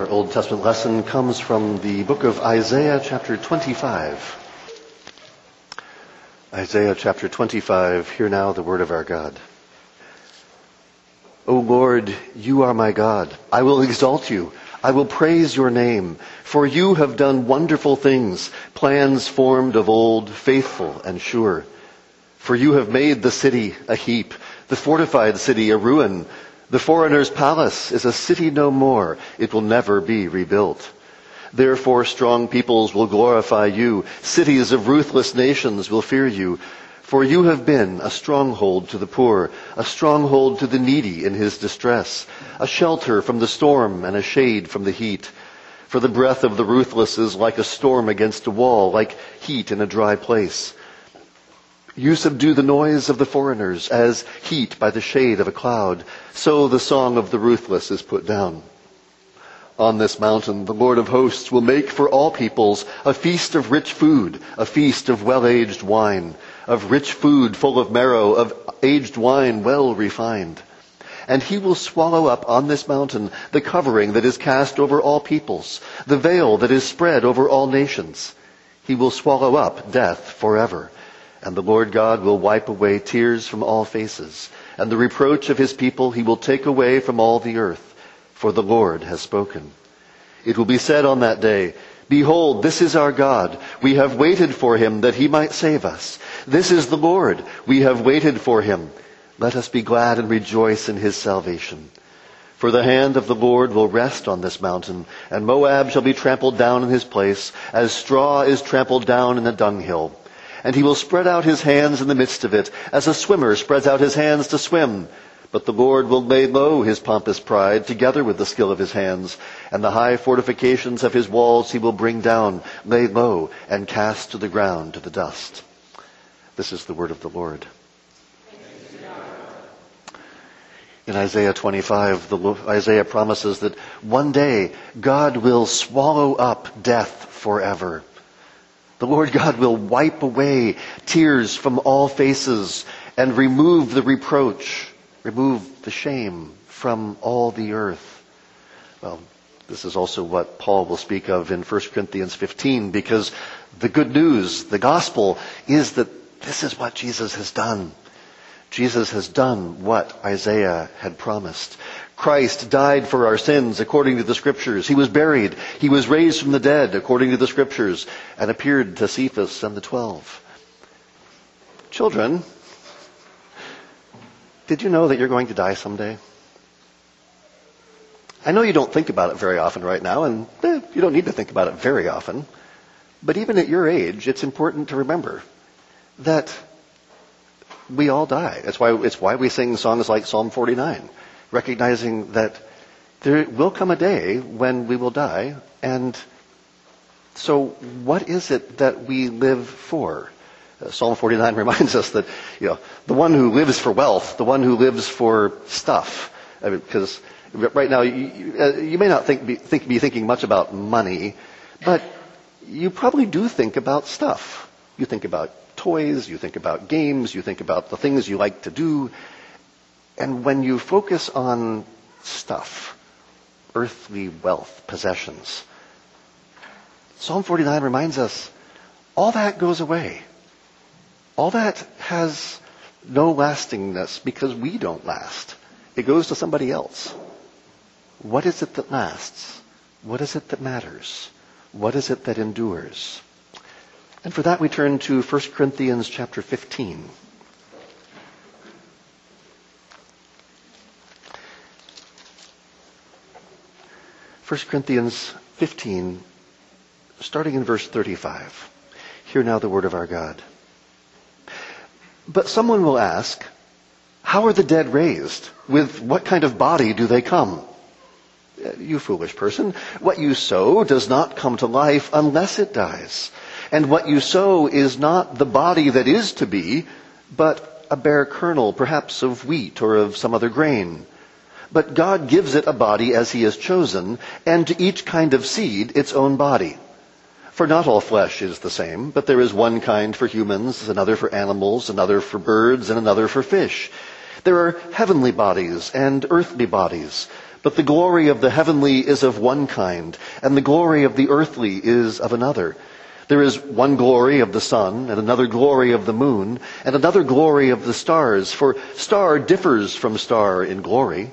Our Old Testament lesson comes from the book of Isaiah, chapter 25. Isaiah chapter 25, hear now the word of our God. O Lord, you are my God. I will exalt you. I will praise your name, for you have done wonderful things, plans formed of old, faithful and sure. For you have made the city a heap, the fortified city a ruin. The foreigner's palace is a city no more. It will never be rebuilt. Therefore strong peoples will glorify you. Cities of ruthless nations will fear you. For you have been a stronghold to the poor, a stronghold to the needy in his distress, a shelter from the storm and a shade from the heat. For the breath of the ruthless is like a storm against a wall, like heat in a dry place. You subdue the noise of the foreigners as heat by the shade of a cloud. So the song of the ruthless is put down. On this mountain, the Lord of hosts will make for all peoples a feast of rich food, a feast of well-aged wine, of rich food full of marrow, of aged wine well refined. And he will swallow up on this mountain the covering that is cast over all peoples, the veil that is spread over all nations. He will swallow up death forever and the Lord God will wipe away tears from all faces, and the reproach of his people he will take away from all the earth, for the Lord has spoken. It will be said on that day, Behold, this is our God. We have waited for him that he might save us. This is the Lord. We have waited for him. Let us be glad and rejoice in his salvation. For the hand of the Lord will rest on this mountain, and Moab shall be trampled down in his place, as straw is trampled down in a dunghill and he will spread out his hands in the midst of it, as a swimmer spreads out his hands to swim. But the Lord will lay low his pompous pride, together with the skill of his hands, and the high fortifications of his walls he will bring down, lay low, and cast to the ground to the dust. This is the word of the Lord. In Isaiah 25, the, Isaiah promises that one day God will swallow up death forever. The Lord God will wipe away tears from all faces and remove the reproach, remove the shame from all the earth. Well, this is also what Paul will speak of in 1 Corinthians 15 because the good news, the gospel, is that this is what Jesus has done. Jesus has done what Isaiah had promised. Christ died for our sins according to the scriptures. He was buried. He was raised from the dead according to the scriptures and appeared to Cephas and the twelve. Children, did you know that you're going to die someday? I know you don't think about it very often right now, and eh, you don't need to think about it very often. But even at your age, it's important to remember that we all die. That's why, it's why we sing songs like Psalm 49 recognizing that there will come a day when we will die, and so what is it that we live for? Uh, Psalm 49 reminds us that, you know, the one who lives for wealth, the one who lives for stuff, I mean, because right now you, uh, you may not think be, think, be thinking much about money, but you probably do think about stuff. You think about toys, you think about games, you think about the things you like to do, and when you focus on stuff, earthly wealth, possessions, Psalm 49 reminds us all that goes away. All that has no lastingness because we don't last. It goes to somebody else. What is it that lasts? What is it that matters? What is it that endures? And for that we turn to 1 Corinthians chapter 15. 1 Corinthians 15, starting in verse 35. Hear now the word of our God. But someone will ask, how are the dead raised? With what kind of body do they come? Uh, you foolish person, what you sow does not come to life unless it dies. And what you sow is not the body that is to be, but a bare kernel, perhaps of wheat or of some other grain. But God gives it a body as he has chosen, and to each kind of seed its own body. For not all flesh is the same, but there is one kind for humans, another for animals, another for birds, and another for fish. There are heavenly bodies and earthly bodies, But the glory of the heavenly is of one kind, and the glory of the earthly is of another. There is one glory of the sun, and another glory of the moon, and another glory of the stars, for star differs from star in glory.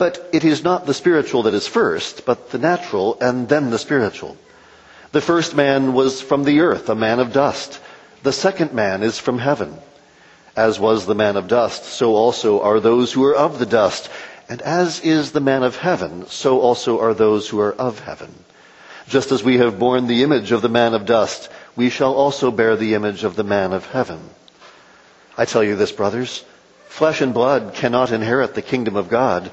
But it is not the spiritual that is first, but the natural and then the spiritual. The first man was from the earth, a man of dust. The second man is from heaven. As was the man of dust, so also are those who are of the dust. And as is the man of heaven, so also are those who are of heaven. Just as we have borne the image of the man of dust, we shall also bear the image of the man of heaven. I tell you this, brothers, flesh and blood cannot inherit the kingdom of God,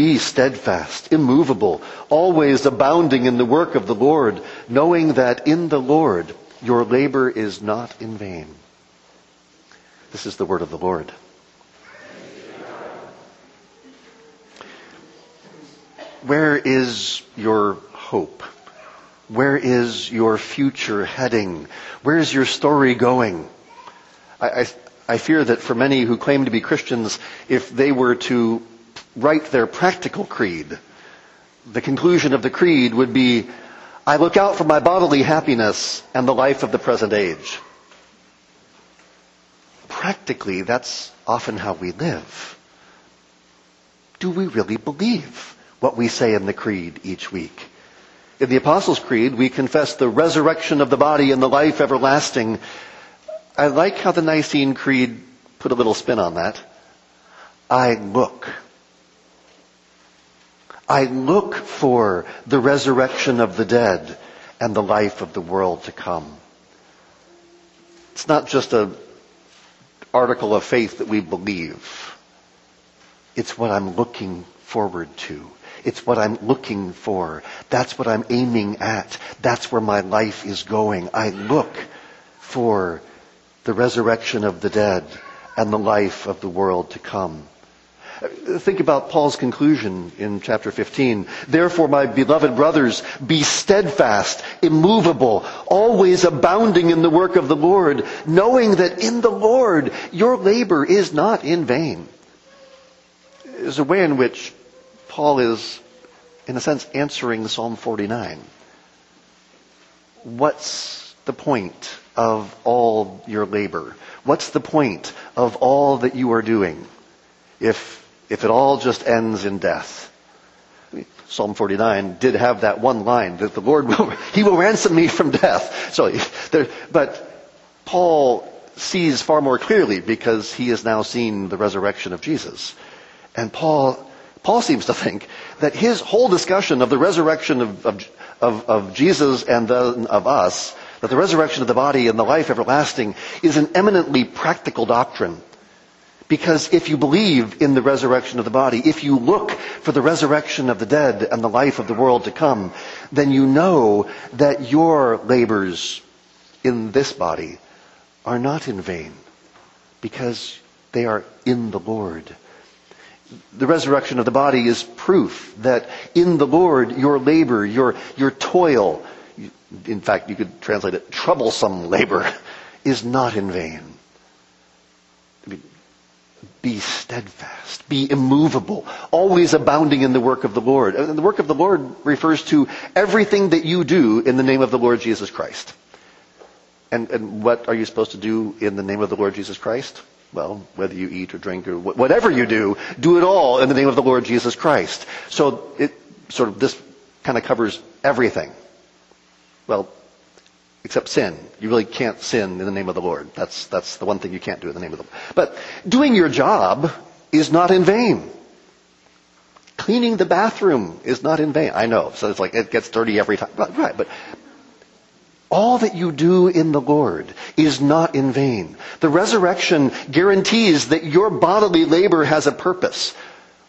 be steadfast, immovable, always abounding in the work of the Lord, knowing that in the Lord your labor is not in vain. This is the word of the Lord. Where is your hope? Where is your future heading? Where is your story going? I, I, I fear that for many who claim to be Christians, if they were to write their practical creed, the conclusion of the creed would be, I look out for my bodily happiness and the life of the present age. Practically, that's often how we live. Do we really believe what we say in the creed each week? In the Apostles' Creed, we confess the resurrection of the body and the life everlasting. I like how the Nicene Creed put a little spin on that. I look. I look for the resurrection of the dead and the life of the world to come. It's not just an article of faith that we believe. It's what I'm looking forward to. It's what I'm looking for. That's what I'm aiming at. That's where my life is going. I look for the resurrection of the dead and the life of the world to come. Think about Paul's conclusion in chapter 15. Therefore, my beloved brothers, be steadfast, immovable, always abounding in the work of the Lord, knowing that in the Lord your labor is not in vain. There's a way in which Paul is, in a sense, answering Psalm 49. What's the point of all your labor? What's the point of all that you are doing if, if it all just ends in death? Psalm 49 did have that one line that the Lord will, He will ransom me from death. So, there, but Paul sees far more clearly because he has now seen the resurrection of Jesus. And Paul Paul seems to think that his whole discussion of the resurrection of, of, of, of Jesus and then of us, that the resurrection of the body and the life everlasting is an eminently practical doctrine. Because if you believe in the resurrection of the body, if you look for the resurrection of the dead and the life of the world to come, then you know that your labors in this body are not in vain because they are in the Lord the resurrection of the body is proof that in the Lord your labor, your, your toil, in fact, you could translate it troublesome labor, is not in vain. Be steadfast, be immovable, always abounding in the work of the Lord. And the work of the Lord refers to everything that you do in the name of the Lord Jesus Christ. And, and what are you supposed to do in the name of the Lord Jesus Christ? Well, whether you eat or drink or whatever you do, do it all in the name of the Lord Jesus Christ. So it sort of, this kind of covers everything. Well, except sin. You really can't sin in the name of the Lord. That's, that's the one thing you can't do in the name of the Lord. But doing your job is not in vain. Cleaning the bathroom is not in vain. I know. So it's like it gets dirty every time. Right, but all that you do in the Lord is not in vain. The resurrection guarantees that your bodily labor has a purpose.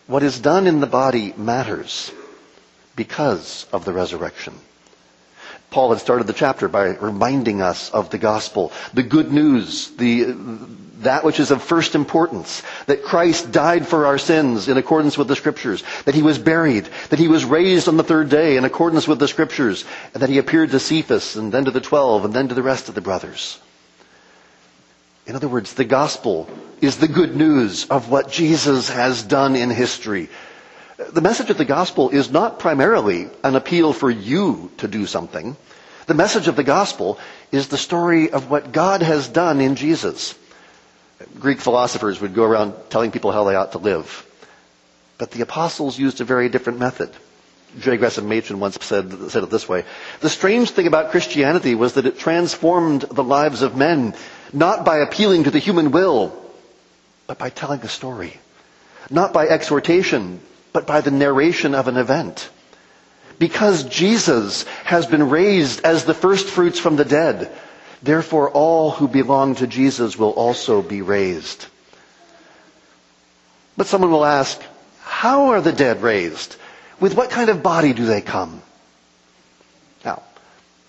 What is done in the body matters because of the resurrection. Paul had started the chapter by reminding us of the gospel, the good news, the, that which is of first importance, that Christ died for our sins in accordance with the scriptures, that he was buried, that he was raised on the third day in accordance with the scriptures, and that he appeared to Cephas and then to the twelve and then to the rest of the brothers. In other words, the gospel is the good news of what Jesus has done in history the message of the gospel is not primarily an appeal for you to do something. The message of the gospel is the story of what God has done in Jesus. Greek philosophers would go around telling people how they ought to live. But the apostles used a very different method. J. Gresham Machen once said, said it this way. The strange thing about Christianity was that it transformed the lives of men, not by appealing to the human will, but by telling a story. Not by exhortation, but by the narration of an event. Because Jesus has been raised as the first fruits from the dead, therefore all who belong to Jesus will also be raised. But someone will ask, how are the dead raised? With what kind of body do they come? Now,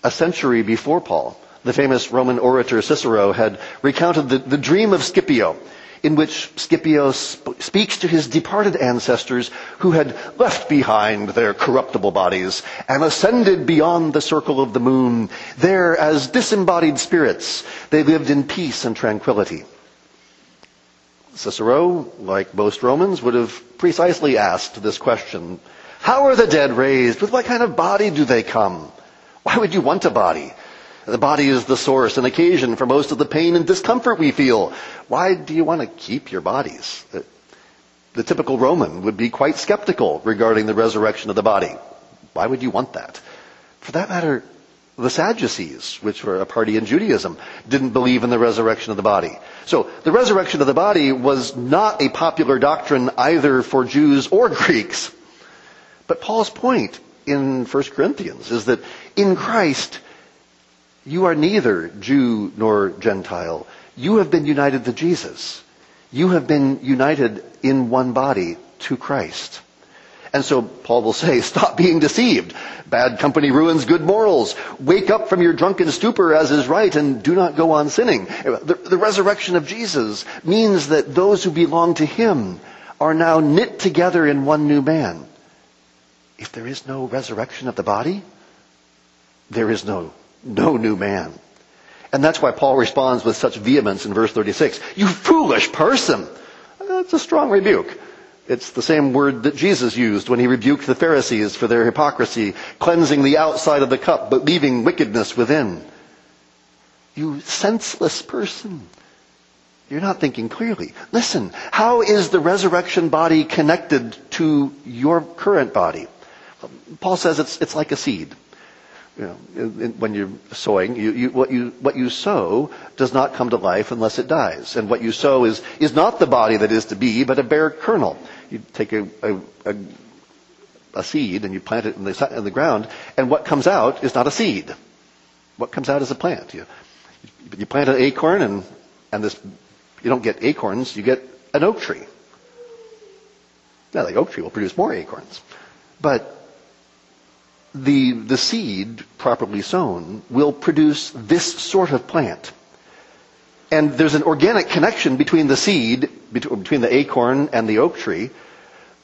a century before Paul, the famous Roman orator Cicero had recounted the, the dream of Scipio in which Scipio sp- speaks to his departed ancestors who had left behind their corruptible bodies and ascended beyond the circle of the moon. There, as disembodied spirits, they lived in peace and tranquility. Cicero, like most Romans, would have precisely asked this question. How are the dead raised? With what kind of body do they come? Why would you want a body? The body is the source and occasion for most of the pain and discomfort we feel. Why do you want to keep your bodies? The typical Roman would be quite skeptical regarding the resurrection of the body. Why would you want that? For that matter, the Sadducees, which were a party in Judaism, didn't believe in the resurrection of the body. So the resurrection of the body was not a popular doctrine either for Jews or Greeks. But Paul's point in 1 Corinthians is that in Christ, you are neither Jew nor Gentile. You have been united to Jesus. You have been united in one body to Christ. And so Paul will say, stop being deceived. Bad company ruins good morals. Wake up from your drunken stupor as is right and do not go on sinning. The, the resurrection of Jesus means that those who belong to Him are now knit together in one new man. If there is no resurrection of the body, there is no no new man. And that's why Paul responds with such vehemence in verse 36. You foolish person! That's a strong rebuke. It's the same word that Jesus used when he rebuked the Pharisees for their hypocrisy, cleansing the outside of the cup, but leaving wickedness within. You senseless person. You're not thinking clearly. Listen, how is the resurrection body connected to your current body? Paul says it's, it's like a seed know, when you're sowing, you, you, what, you, what you sow does not come to life unless it dies. And what you sow is, is not the body that is to be, but a bare kernel. You take a, a, a, a seed and you plant it in the, in the ground, and what comes out is not a seed. What comes out is a plant. You, you plant an acorn, and, and this, you don't get acorns, you get an oak tree. Now, the oak tree will produce more acorns. But the, the seed, properly sown, will produce this sort of plant. And there's an organic connection between the seed, between the acorn and the oak tree,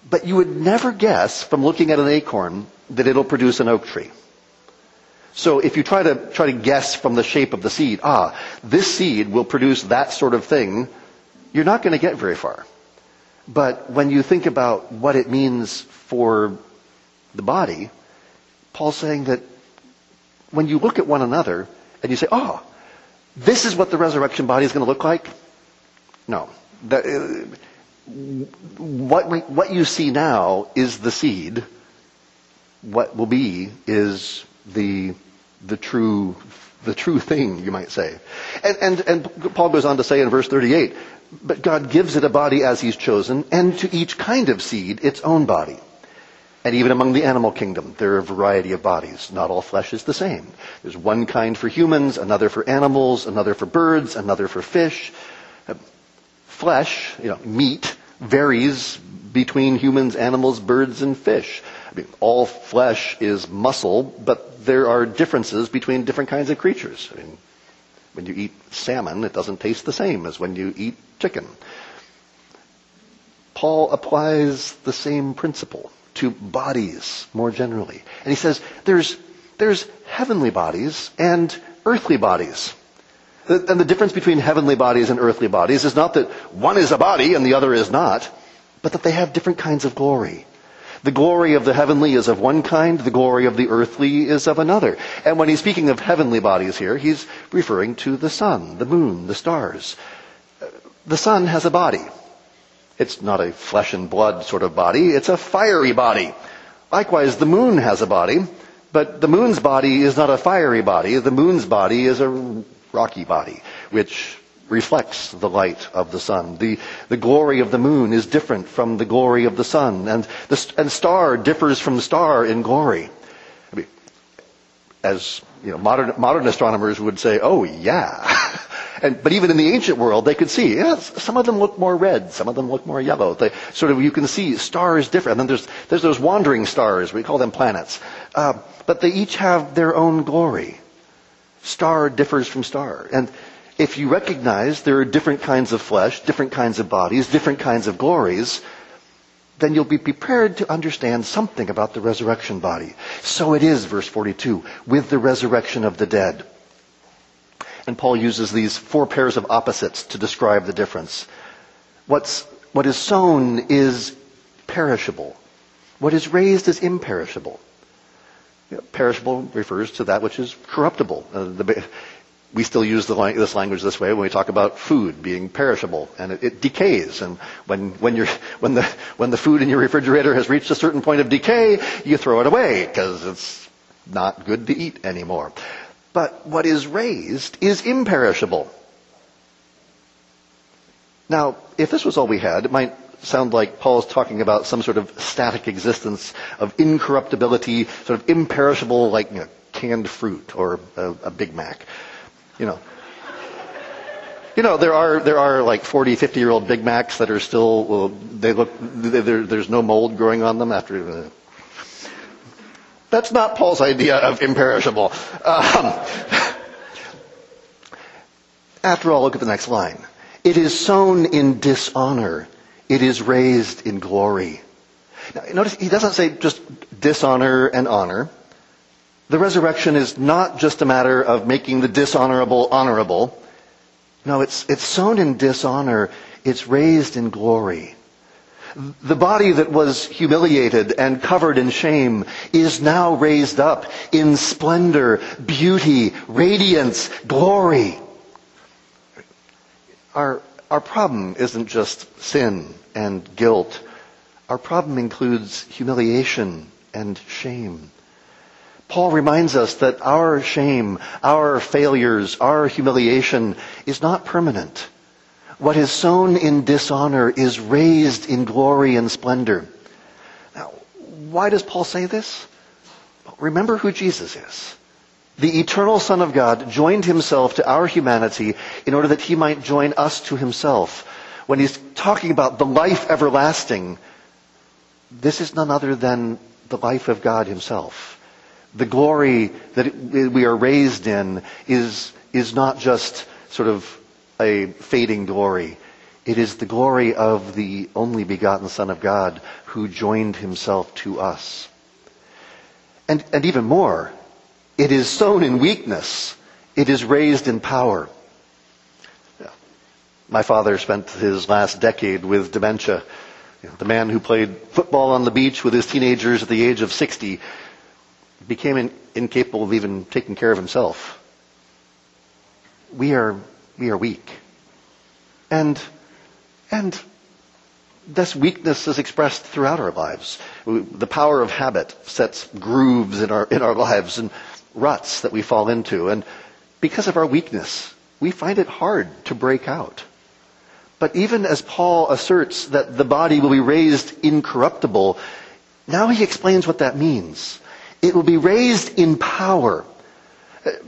but you would never guess from looking at an acorn that it'll produce an oak tree. So if you try to, try to guess from the shape of the seed, ah, this seed will produce that sort of thing, you're not going to get very far. But when you think about what it means for the body, Paul's saying that when you look at one another and you say, oh, this is what the resurrection body is going to look like? No. That, uh, what, what you see now is the seed. What will be is the, the true, the true thing, you might say. And, and, and Paul goes on to say in verse 38, but God gives it a body as he's chosen, and to each kind of seed its own body. And even among the animal kingdom, there are a variety of bodies. Not all flesh is the same. There's one kind for humans, another for animals, another for birds, another for fish. Uh, flesh, you know, meat, varies between humans, animals, birds, and fish. I mean, all flesh is muscle, but there are differences between different kinds of creatures. I mean, when you eat salmon, it doesn't taste the same as when you eat chicken. Paul applies the same principle to bodies more generally. And he says there's, there's heavenly bodies and earthly bodies. And the difference between heavenly bodies and earthly bodies is not that one is a body and the other is not, but that they have different kinds of glory. The glory of the heavenly is of one kind, the glory of the earthly is of another. And when he's speaking of heavenly bodies here, he's referring to the sun, the moon, the stars. The sun has a body. It's not a flesh and blood sort of body, it's a fiery body. Likewise, the moon has a body, but the moon's body is not a fiery body. The moon's body is a rocky body, which reflects the light of the sun. The, the glory of the moon is different from the glory of the sun, and the and star differs from star in glory. I mean, as you know, modern modern astronomers would say, "Oh yeah." And, but even in the ancient world, they could see, yes, some of them look more red, some of them look more yellow. They sort of, you can see stars different. And then there's, there's those wandering stars, we call them planets. Uh, but they each have their own glory. Star differs from star. And if you recognize there are different kinds of flesh, different kinds of bodies, different kinds of glories, then you'll be prepared to understand something about the resurrection body. So it is, verse 42, with the resurrection of the dead. And Paul uses these four pairs of opposites to describe the difference. What's, what is sown is perishable. What is raised is imperishable. You know, perishable refers to that which is corruptible. Uh, the, we still use the, this language this way when we talk about food being perishable, and it, it decays. And when, when, when, the, when the food in your refrigerator has reached a certain point of decay, you throw it away because it's not good to eat anymore. But what is raised is imperishable. Now, if this was all we had, it might sound like Paul's talking about some sort of static existence of incorruptibility, sort of imperishable, like you know, canned fruit or a, a Big Mac. You know, you know, there are there are like 40, 50 year old Big Macs that are still well, they look there's no mold growing on them after. Uh, That's not Paul's idea of imperishable. Um, after all, look at the next line. It is sown in dishonor. It is raised in glory. Now, notice he doesn't say just dishonor and honor. The resurrection is not just a matter of making the dishonorable honorable. No, it's, it's sown in dishonor. It's raised in glory. The body that was humiliated and covered in shame is now raised up in splendor, beauty, radiance, glory. Our, our problem isn't just sin and guilt. Our problem includes humiliation and shame. Paul reminds us that our shame, our failures, our humiliation is not permanent. What is sown in dishonor is raised in glory and splendor. Now, why does Paul say this? Remember who Jesus is. The eternal Son of God joined himself to our humanity in order that he might join us to himself. When he's talking about the life everlasting, this is none other than the life of God himself. The glory that we are raised in is, is not just sort of a fading glory. It is the glory of the only begotten Son of God who joined himself to us. And, and even more, it is sown in weakness. It is raised in power. My father spent his last decade with dementia. The man who played football on the beach with his teenagers at the age of 60 became in, incapable of even taking care of himself. We are, we are weak. And, and this weakness is expressed throughout our lives. The power of habit sets grooves in our, in our lives and ruts that we fall into. And because of our weakness, we find it hard to break out. But even as Paul asserts that the body will be raised incorruptible, now he explains what that means. It will be raised in power.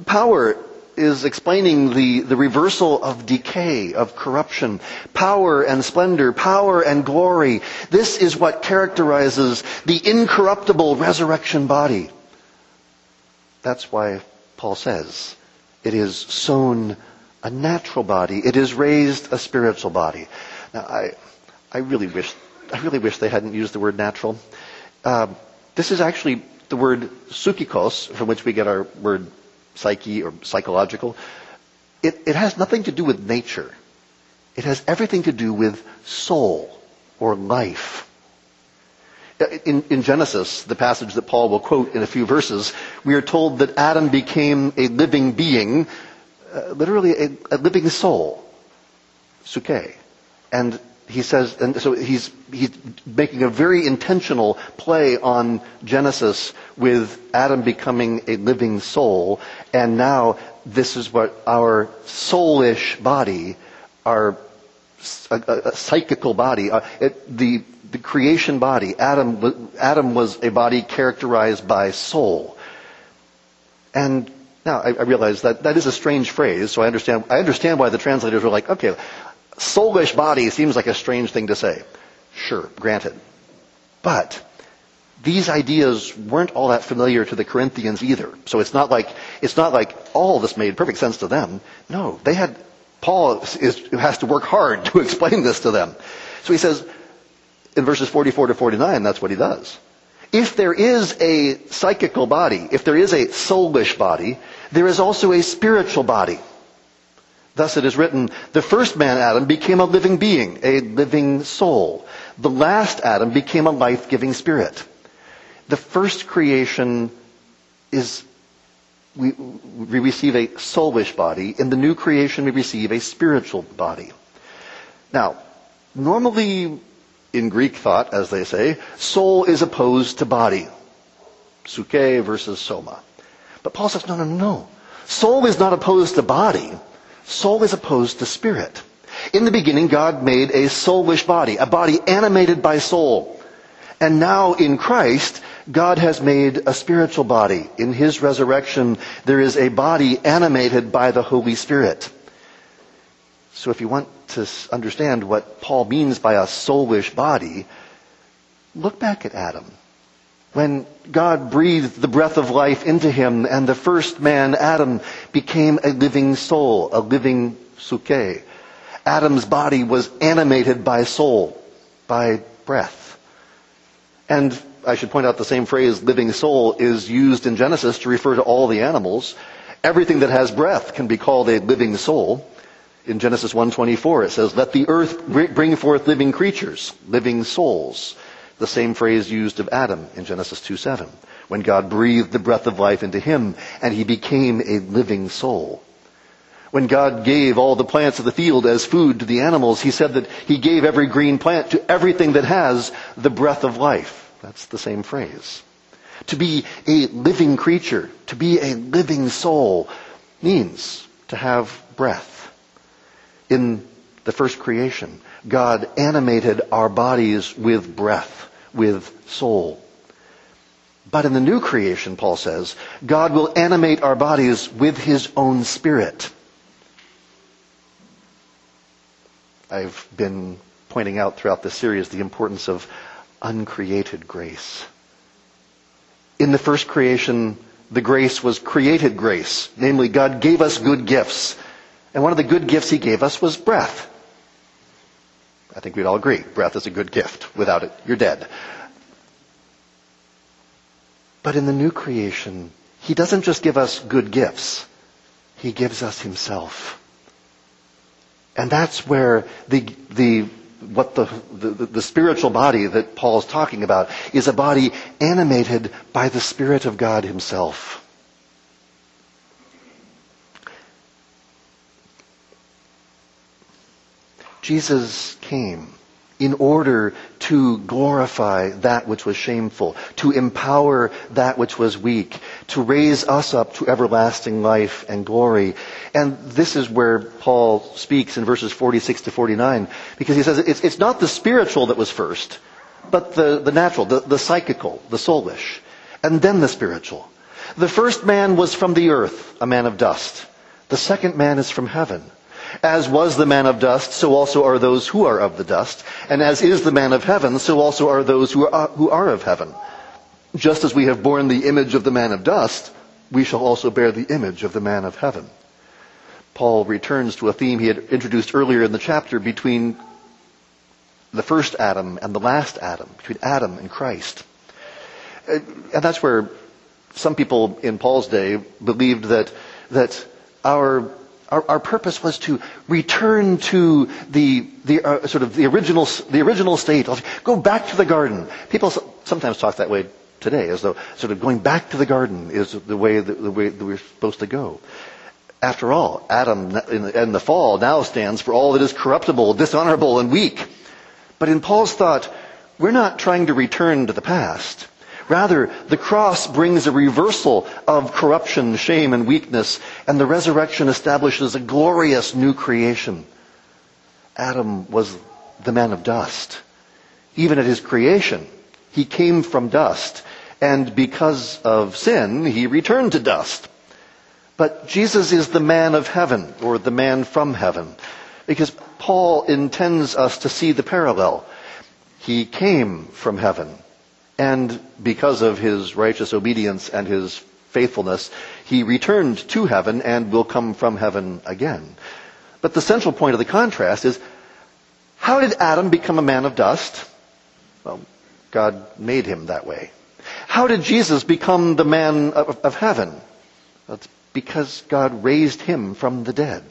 Power is explaining the, the reversal of decay, of corruption. Power and splendor, power and glory. This is what characterizes the incorruptible resurrection body. That's why Paul says it is sown a natural body. It is raised a spiritual body. Now, I, I really wish, I really wish they hadn't used the word natural. Uh, this is actually the word psychikos, from which we get our word psyche or psychological. It, it has nothing to do with nature. It has everything to do with soul or life. In, in, Genesis, the passage that Paul will quote in a few verses, we are told that Adam became a living being, uh, literally a, a, living soul, suke. And he says, and so he's, he's making a very intentional play on Genesis with Adam becoming a living soul, and now this is what our soulish body, our a, a, a psychical body, uh, it, the the creation body. Adam, Adam was a body characterized by soul. And now I, I realize that that is a strange phrase, so I understand, I understand why the translators were like, okay, soulish body seems like a strange thing to say. Sure, granted. But these ideas weren't all that familiar to the Corinthians either. So it's not like, it's not like all this made perfect sense to them. No, they had, Paul is, has to work hard to explain this to them. So he says, in verses 44 to 49, that's what he does. If there is a psychical body, if there is a soulish body, there is also a spiritual body. Thus it is written, the first man, Adam, became a living being, a living soul. The last Adam became a life-giving spirit. The first creation is, we, we receive a soulish body. In the new creation, we receive a spiritual body. Now, normally in Greek thought, as they say, soul is opposed to body. Suke versus soma. But Paul says, no, no, no. Soul is not opposed to body. Soul is opposed to spirit. In the beginning, God made a soulish body, a body animated by soul. And now in Christ, God has made a spiritual body. In His resurrection, there is a body animated by the Holy Spirit. So if you want to understand what Paul means by a soulish body, look back at Adam. When God breathed the breath of life into him and the first man, Adam, became a living soul, a living suke. Adam's body was animated by soul, by breath. And I should point out the same phrase, living soul, is used in Genesis to refer to all the animals. Everything that has breath can be called a living soul. In Genesis 1:24 it says, "Let the earth bring forth living creatures, living souls." The same phrase used of Adam in Genesis 2:7, when God breathed the breath of life into him and he became a living soul. When God gave all the plants of the field as food to the animals, he said that he gave every green plant to everything that has the breath of life. That's the same phrase. To be a living creature, to be a living soul, means to have breath in the first creation, God animated our bodies with breath, with soul. But in the new creation, Paul says, God will animate our bodies with his own spirit. I've been pointing out throughout this series the importance of uncreated grace. In the first creation, the grace was created grace. Namely, God gave us good gifts. And one of the good gifts he gave us was breath. I think we'd all agree. Breath is a good gift. Without it, you're dead. But in the new creation, he doesn't just give us good gifts. He gives us himself. And that's where the, the what the, the, the spiritual body that Paul is talking about is a body animated by the Spirit of God Himself. Jesus came in order to glorify that which was shameful, to empower that which was weak, to raise us up to everlasting life and glory. And this is where Paul speaks in verses 46 to 49, because he says it's, it's not the spiritual that was first, but the, the natural, the, the psychical, the soulish, and then the spiritual. The first man was from the earth, a man of dust. The second man is from heaven. As was the man of dust, so also are those who are of the dust. And as is the man of heaven, so also are those who are, who are of heaven. Just as we have borne the image of the man of dust, we shall also bear the image of the man of heaven. Paul returns to a theme he had introduced earlier in the chapter between the first Adam and the last Adam, between Adam and Christ. Uh, and that's where some people in Paul's day believed that, that our our, our purpose was to return to the, the uh, sort of the original, the original state. Go back to the garden. People sometimes talk that way today, as though sort of going back to the garden is the way that, the way that we're supposed to go. After all, Adam in the, in the fall now stands for all that is corruptible, dishonorable, and weak. But in Paul's thought, we're not trying to return to the past. Rather, the cross brings a reversal of corruption, shame, and weakness, and the resurrection establishes a glorious new creation. Adam was the man of dust. Even at his creation, he came from dust, and because of sin, he returned to dust. But Jesus is the man of heaven, or the man from heaven, because Paul intends us to see the parallel. He came from heaven. And because of his righteous obedience and his faithfulness, he returned to heaven and will come from heaven again. But the central point of the contrast is, how did Adam become a man of dust? Well, God made him that way. How did Jesus become the man of, of heaven? That's because God raised him from the dead.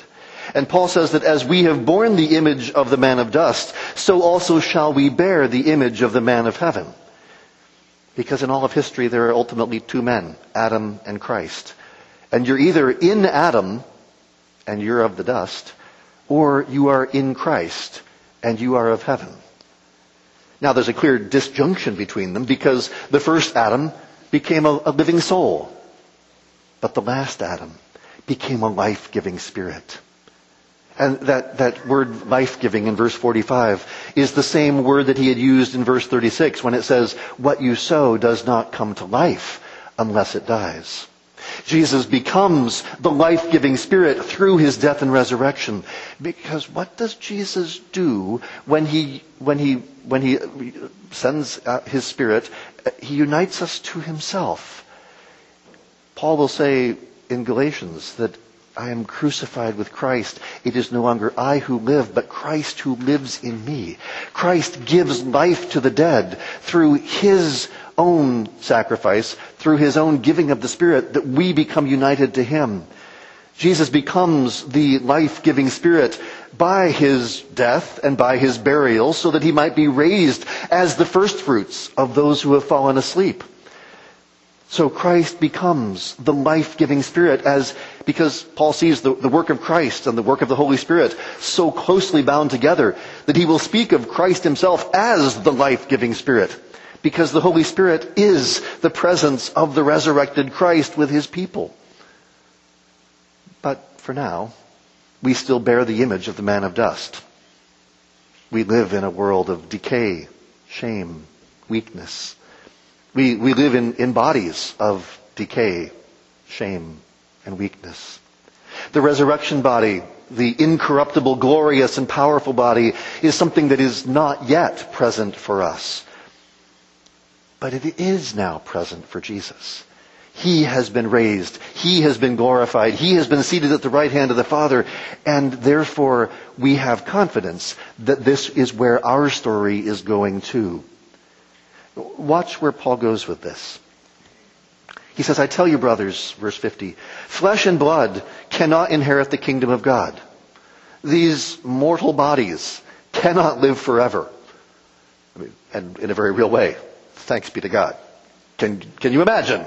And Paul says that as we have borne the image of the man of dust, so also shall we bear the image of the man of heaven. Because in all of history, there are ultimately two men, Adam and Christ. And you're either in Adam, and you're of the dust, or you are in Christ, and you are of heaven. Now there's a clear disjunction between them because the first Adam became a, a living soul, but the last Adam became a life-giving spirit. And that, that word life-giving in verse 45 is the same word that he had used in verse 36 when it says, what you sow does not come to life unless it dies. Jesus becomes the life-giving spirit through his death and resurrection. Because what does Jesus do when he, when he, when he sends his spirit? He unites us to himself. Paul will say in Galatians that I am crucified with Christ. It is no longer I who live, but Christ who lives in me. Christ gives life to the dead through his own sacrifice, through his own giving of the Spirit, that we become united to him. Jesus becomes the life-giving Spirit by his death and by his burial so that he might be raised as the firstfruits of those who have fallen asleep. So Christ becomes the life-giving Spirit as, because Paul sees the, the, work of Christ and the work of the Holy Spirit so closely bound together that he will speak of Christ himself as the life-giving Spirit. Because the Holy Spirit is the presence of the resurrected Christ with his people. But for now, we still bear the image of the man of dust. We live in a world of decay, shame, weakness, we, we live in, in bodies of decay, shame, and weakness. The resurrection body, the incorruptible, glorious, and powerful body, is something that is not yet present for us. But it is now present for Jesus. He has been raised. He has been glorified. He has been seated at the right hand of the Father. And therefore, we have confidence that this is where our story is going to. Watch where Paul goes with this. He says, I tell you, brothers, verse 50, flesh and blood cannot inherit the kingdom of God. These mortal bodies cannot live forever. I mean, and in a very real way. Thanks be to God. Can, can you imagine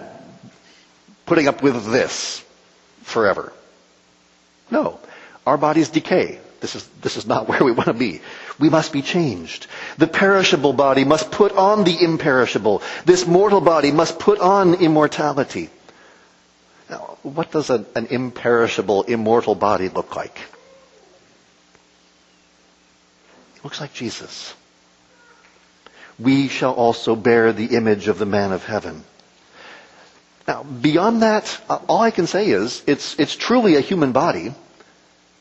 putting up with this forever? No. Our bodies decay. This is, this is not where we want to be. We must be changed. The perishable body must put on the imperishable. This mortal body must put on immortality. Now, what does an, an imperishable, immortal body look like? It looks like Jesus. We shall also bear the image of the man of heaven. Now, beyond that, uh, all I can say is it's, it's truly a human body,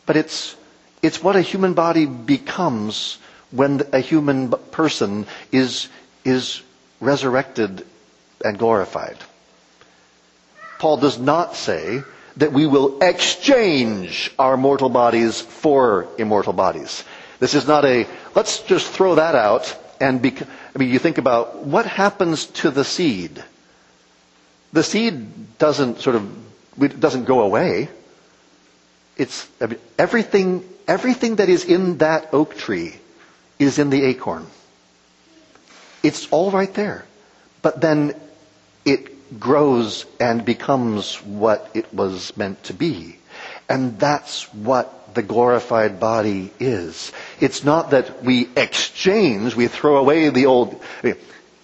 but it's, it's what a human body becomes when a human person is, is resurrected and glorified. Paul does not say that we will exchange our mortal bodies for immortal bodies. This is not a, let's just throw that out and, bec- I mean, you think about what happens to the seed. The seed doesn't sort of, it doesn't go away. It's, I mean, everything, everything that is in that oak tree is in the acorn. It's all right there. But then it grows and becomes what it was meant to be. And that's what the glorified body is. It's not that we exchange, we throw away the old.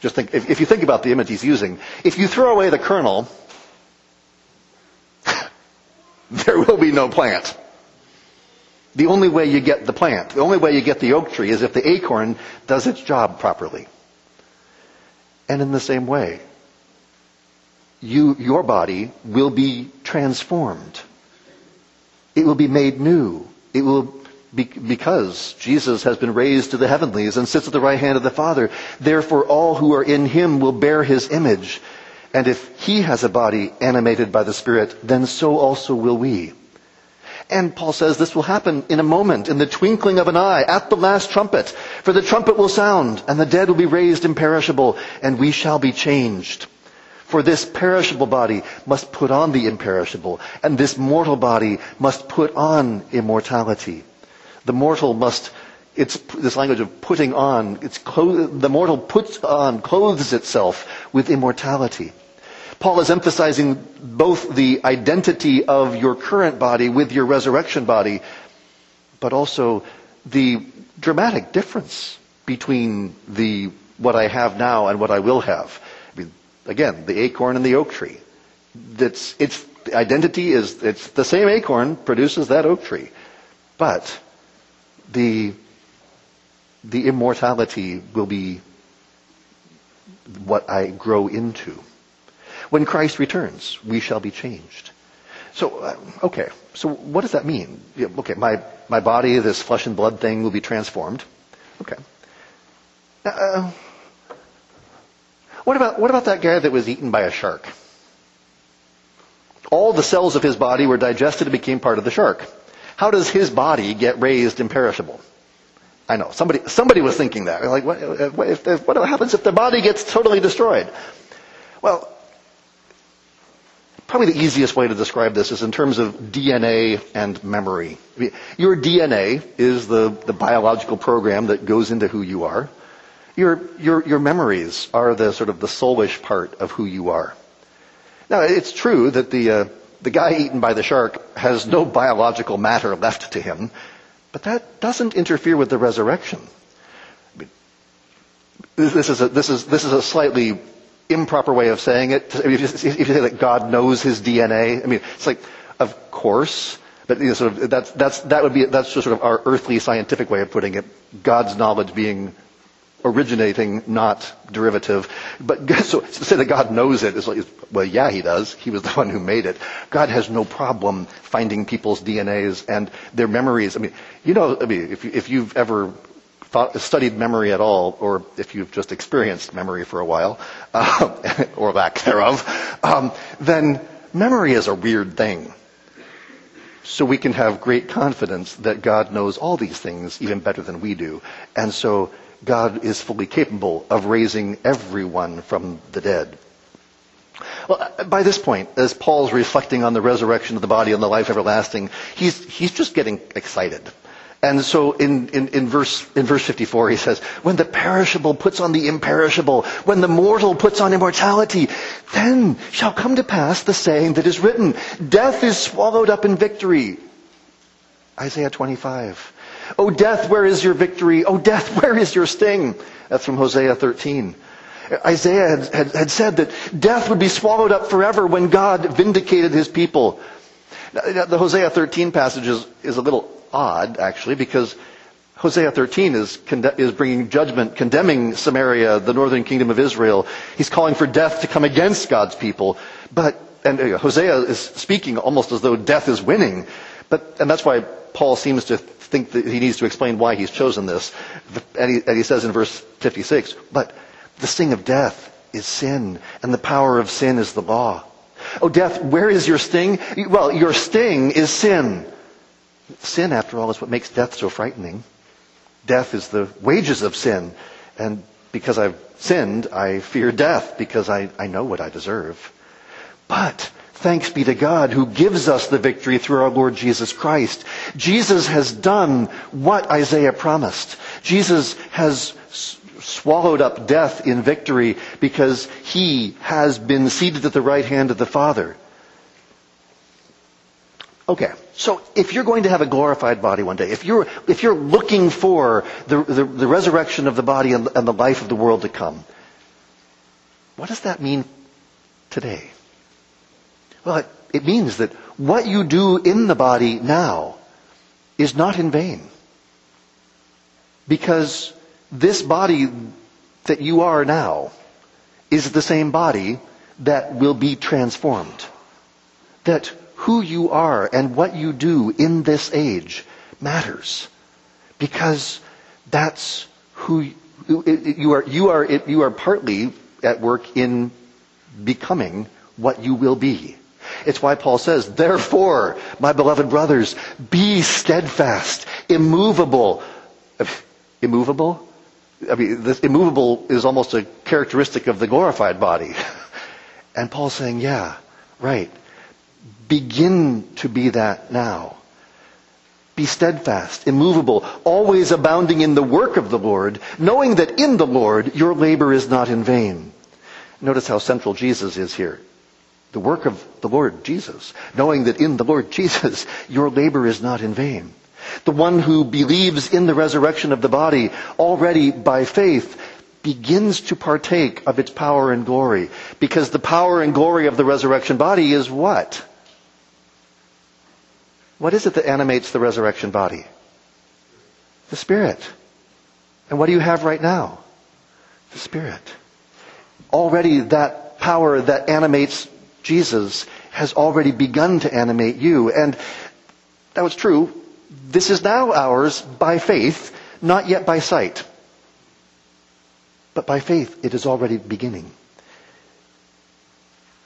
Just think, if, if you think about the image he's using, if you throw away the kernel, there will be no plant. The only way you get the plant, the only way you get the oak tree is if the acorn does its job properly. And in the same way, you, your body will be transformed. It will be made new. It will be, because Jesus has been raised to the heavenlies and sits at the right hand of the Father. Therefore, all who are in him will bear his image. And if he has a body animated by the Spirit, then so also will we. And Paul says this will happen in a moment, in the twinkling of an eye, at the last trumpet. For the trumpet will sound, and the dead will be raised imperishable, and we shall be changed. For this perishable body must put on the imperishable, and this mortal body must put on immortality. The mortal must, it's this language of putting on, it's the mortal puts on, clothes itself with immortality. Paul is emphasizing both the identity of your current body with your resurrection body, but also the dramatic difference between the what I have now and what I will have. I mean, again, the acorn and the oak tree. It's identity is it's the same acorn produces that oak tree, but the the immortality will be what I grow into. When Christ returns, we shall be changed. So, uh, okay, so what does that mean? Okay, my, my body, this flesh and blood thing will be transformed. Okay. Uh, what about, what about that guy that was eaten by a shark? All the cells of his body were digested and became part of the shark. How does his body get raised imperishable? I know somebody somebody was thinking that. Like, what, if, what happens if the body gets totally destroyed? Well, Probably the easiest way to describe this is in terms of DNA and memory. Your DNA is the, the biological program that goes into who you are. Your, your, your memories are the sort of the soulish part of who you are. Now, it's true that the, uh, the guy eaten by the shark has no biological matter left to him, but that doesn't interfere with the resurrection. I mean, This is a, this is, this is a slightly improper way of saying it. If you, if you say that God knows his DNA, I mean, it's like, of course, but you know, sort of that's that's that would be that's just sort of our earthly scientific way of putting it. God's knowledge being originating, not derivative. But so to say that God knows it is like, well, yeah, He does. He was the one who made it. God has no problem finding people's DNAs and their memories. I mean, you know, I mean, if, if you've ever thought, studied memory at all, or if you've just experienced memory for a while, uh, or lack thereof, um, then memory is a weird thing. So we can have great confidence that God knows all these things even better than we do. And so God is fully capable of raising everyone from the dead. Well, uh, by this point, as Paul's reflecting on the resurrection of the body and the life everlasting, he's, he's just getting excited. And so in, in, in, verse, in verse 54 he says, when the perishable puts on the imperishable, when the mortal puts on immortality, then shall come to pass the saying that is written, death is swallowed up in victory. Isaiah 25. Oh death, where is your victory? Oh death, where is your sting? That's from Hosea 13. Isaiah had, had, had said that death would be swallowed up forever when God vindicated his people. The Hosea 13 passage is, is a little odd, actually, because Hosea 13 is, is bringing judgment, condemning Samaria, the northern kingdom of Israel. He's calling for death to come against God's people. But, and uh, Hosea is speaking almost as though death is winning. But, and that's why Paul seems to think that he needs to explain why he's chosen this. And he, and he says in verse 56, but the sting of death is sin, and the power of sin is the law. Oh, death, where is your sting? Well, your sting is sin. Sin, after all, is what makes death so frightening. Death is the wages of sin. And because I've sinned, I fear death because I, I know what I deserve. But thanks be to God who gives us the victory through our Lord Jesus Christ. Jesus has done what Isaiah promised. Jesus has swallowed up death in victory because he has been seated at the right hand of the Father. Okay, so if you're going to have a glorified body one day, if you're, if you're looking for the, the, the resurrection of the body and, and the life of the world to come, what does that mean today? Well, it, it means that what you do in the body now is not in vain. Because this body that you are now is the same body that will be transformed. That who you are and what you do in this age matters. Because that's who you are, you are, you are partly at work in becoming what you will be. It's why Paul says, therefore, my beloved brothers, be steadfast, immovable. Immovable? I mean, this immovable is almost a characteristic of the glorified body. And Paul's saying, yeah, right. Begin to be that now. Be steadfast, immovable, always abounding in the work of the Lord, knowing that in the Lord your labor is not in vain. Notice how central Jesus is here. The work of the Lord Jesus, knowing that in the Lord Jesus your labor is not in vain. The one who believes in the resurrection of the body already by faith begins to partake of its power and glory. Because the power and glory of the resurrection body is what? What is it that animates the resurrection body? The Spirit. And what do you have right now? The Spirit. Already that power that animates Jesus has already begun to animate you. And that was true this is now ours by faith, not yet by sight. But by faith, it is already beginning.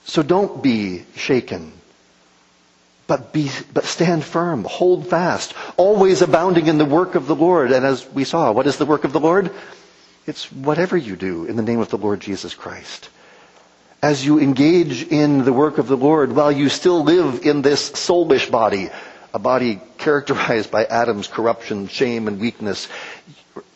So don't be shaken. But be, but stand firm, hold fast, always abounding in the work of the Lord. And as we saw, what is the work of the Lord? It's whatever you do in the name of the Lord Jesus Christ. As you engage in the work of the Lord while you still live in this soulish body, a body characterized by Adam's corruption, shame, and weakness.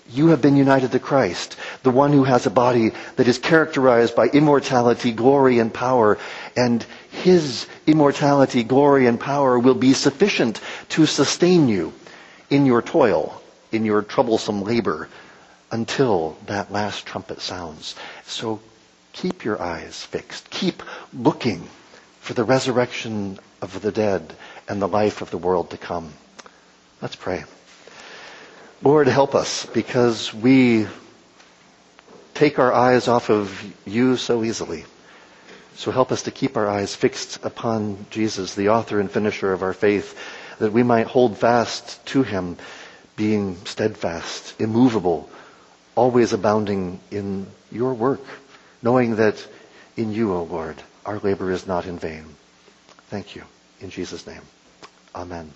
You have been united to Christ, the one who has a body that is characterized by immortality, glory, and power. And his immortality, glory, and power will be sufficient to sustain you in your toil, in your troublesome labor, until that last trumpet sounds. So keep your eyes fixed. Keep looking for the resurrection of the dead and the life of the world to come. Let's pray. Lord, help us because we take our eyes off of you so easily. So help us to keep our eyes fixed upon Jesus, the author and finisher of our faith, that we might hold fast to him, being steadfast, immovable, always abounding in your work, knowing that in you, O Lord, our labor is not in vain. Thank you. In Jesus' name. Amen.